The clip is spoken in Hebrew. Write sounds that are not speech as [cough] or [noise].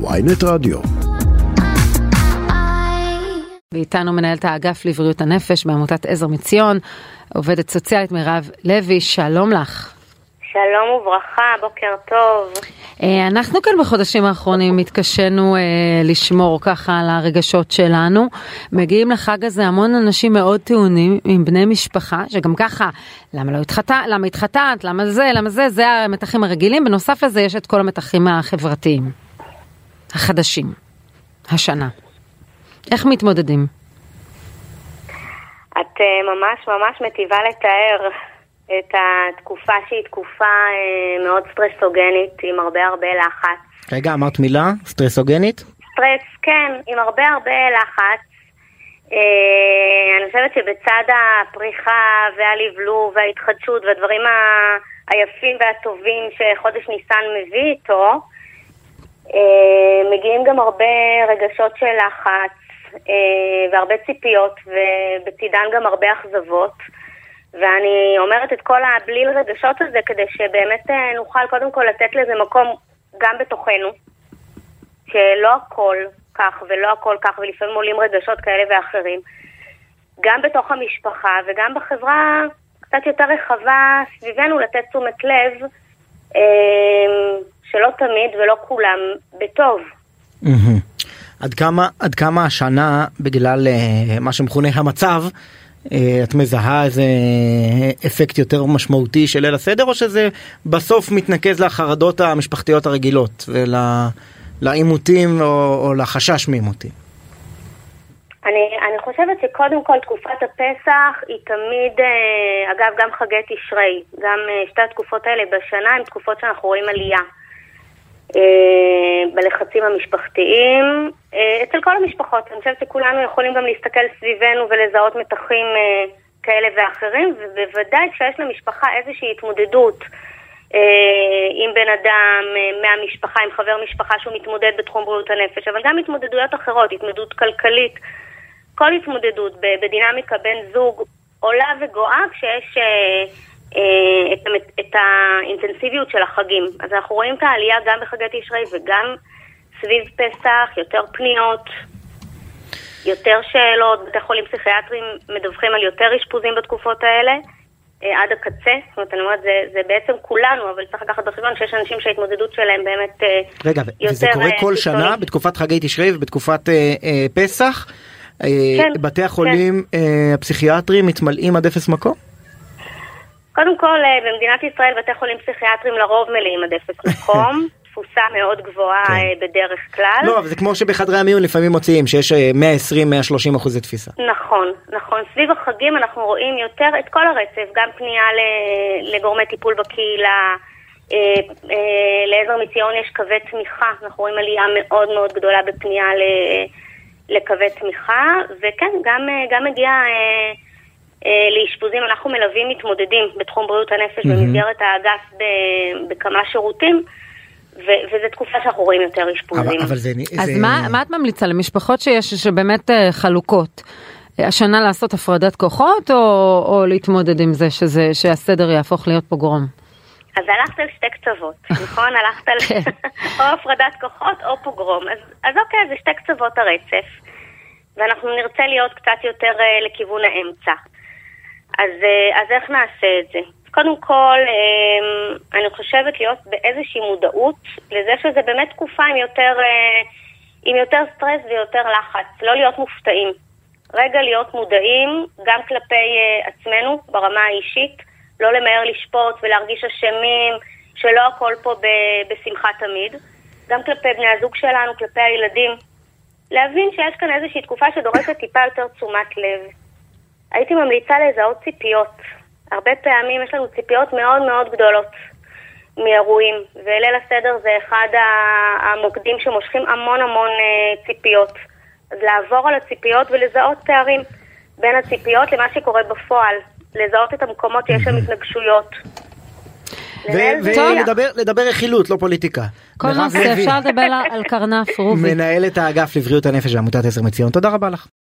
ויינט רדיו. ואיתנו מנהלת האגף לבריאות הנפש בעמותת עזר מציון, עובדת סוציאלית מירב לוי, שלום לך. שלום וברכה, בוקר טוב. אה, אנחנו כאן בחודשים האחרונים התקשינו אה, לשמור ככה על הרגשות שלנו. מגיעים לחג הזה המון אנשים מאוד טעונים עם בני משפחה, שגם ככה, למה לא התחתנת, למה התחתנת, למה זה, למה זה, זה המתחים הרגילים. בנוסף לזה יש את כל המתחים החברתיים, החדשים, השנה. איך מתמודדים? את אה, ממש ממש מטיבה לתאר את התקופה שהיא תקופה אה, מאוד סטרסוגנית, עם הרבה הרבה לחץ. רגע, אמרת מילה? סטרסוגנית? סטרס, כן, עם הרבה הרבה לחץ. אה, אני חושבת שבצד הפריחה והלבלוב וההתחדשות והדברים היפים והטובים שחודש ניסן מביא איתו, מגיעים גם הרבה רגשות של לחץ, אה, והרבה ציפיות, ובצידן גם הרבה אכזבות. ואני אומרת את כל הבליל רגשות הזה כדי שבאמת אה, נוכל קודם כל לתת לזה מקום גם בתוכנו, שלא הכל כך ולא הכל כך, ולפעמים עולים רגשות כאלה ואחרים. גם בתוך המשפחה וגם בחברה קצת יותר רחבה סביבנו לתת תשומת לב אה, שלא תמיד ולא כולם בטוב. עד כמה, עד כמה השנה, בגלל uh, מה שמכונה המצב, uh, את מזהה איזה אפקט יותר משמעותי של ליל הסדר, או שזה בסוף מתנקז לחרדות המשפחתיות הרגילות ולעימותים או, או לחשש מעימותים? אני, אני חושבת שקודם כל תקופת הפסח היא תמיד, אה, אגב גם חגי תשרי, גם שתי התקופות האלה בשנה הן תקופות שאנחנו רואים עלייה. אה, בלחצים המשפחתיים, אה, אצל כל המשפחות. אני חושבת שכולנו יכולים גם להסתכל סביבנו ולזהות מתחים אה, כאלה ואחרים, ובוודאי כשיש למשפחה איזושהי התמודדות עם בן אדם מהמשפחה, עם חבר משפחה שהוא מתמודד בתחום בריאות הנפש, אבל גם התמודדויות אחרות, התמודדות כלכלית, כל התמודדות בדינמיקה בין זוג עולה וגואה כשיש... אה, את, את האינטנסיביות של החגים. אז אנחנו רואים את העלייה גם בחגי תשרי וגם סביב פסח, יותר פניות, יותר שאלות, בתי חולים פסיכיאטריים מדווחים על יותר אשפוזים בתקופות האלה. אה, עד הקצה, זאת אומרת, אני אומרת, זה, זה בעצם כולנו, אבל צריך לקחת בחשבון שיש אנשים שההתמודדות שלהם באמת אה, רגע, יותר... וזה קורה כל שנה, בתקופת חגי תשרי ובתקופת אה, אה, פסח? כן, בתי החולים כן. אה, הפסיכיאטריים מתמלאים עד אפס מקום? קודם כל, אה, במדינת ישראל בתי חולים פסיכיאטריים לרוב מלאים עד אפס [laughs] מקום. תפוסה מאוד גבוהה כן. אה, בדרך כלל. לא, אבל זה כמו שבחדרי המיון לפעמים מוציאים, שיש 120-130 אה, אחוזי תפיסה. נכון, נכון. סביב החגים אנחנו רואים יותר את כל הרצף, גם פנייה לגורמי טיפול בקהילה, לעזר מציון יש קווי תמיכה, אנחנו רואים עלייה מאוד מאוד גדולה בפנייה לקווי תמיכה, וכן, גם, גם מגיע... אה, לאשפוזים, אנחנו מלווים מתמודדים בתחום בריאות הנפש mm-hmm. במסגרת האגף בכמה שירותים. וזו תקופה שאנחנו רואים יותר אשפוזים. אבל, אבל זה, אז זה... מה, מה את ממליצה למשפחות שיש שבאמת אה, חלוקות? השנה לעשות הפרדת כוחות או, או להתמודד עם זה שזה, שהסדר יהפוך להיות פוגרום? אז הלכת על שתי קצוות, [laughs] נכון? הלכת על כן. [laughs] או הפרדת כוחות או פוגרום. אז, אז אוקיי, זה שתי קצוות הרצף, ואנחנו נרצה להיות קצת יותר uh, לכיוון האמצע. אז, אה, אז איך נעשה את זה? קודם כל, אמ, אני חושבת להיות באיזושהי מודעות לזה שזה באמת תקופה עם יותר, אה, עם יותר סטרס ויותר לחץ, לא להיות מופתעים. רגע להיות מודעים גם כלפי אה, עצמנו ברמה האישית, לא למהר לשפוט ולהרגיש אשמים, שלא הכל פה בשמחה תמיד. גם כלפי בני הזוג שלנו, כלפי הילדים. להבין שיש כאן איזושהי תקופה שדורשת טיפה יותר תשומת לב. הייתי ממליצה לזהות ציפיות. הרבה פעמים יש לנו ציפיות מאוד מאוד גדולות מאירועים, וליל הסדר זה אחד המוקדים שמושכים המון המון אה, ציפיות. אז לעבור על הציפיות ולזהות פערים בין הציפיות למה שקורה בפועל, לזהות את המקומות שיש שם התנגשויות. ולדבר רכילות, לא פוליטיקה. כל נושא אפשר לדבר על קרנף רובי. מנהלת האגף לבריאות הנפש בעמותת עזר מציון, תודה רבה לך.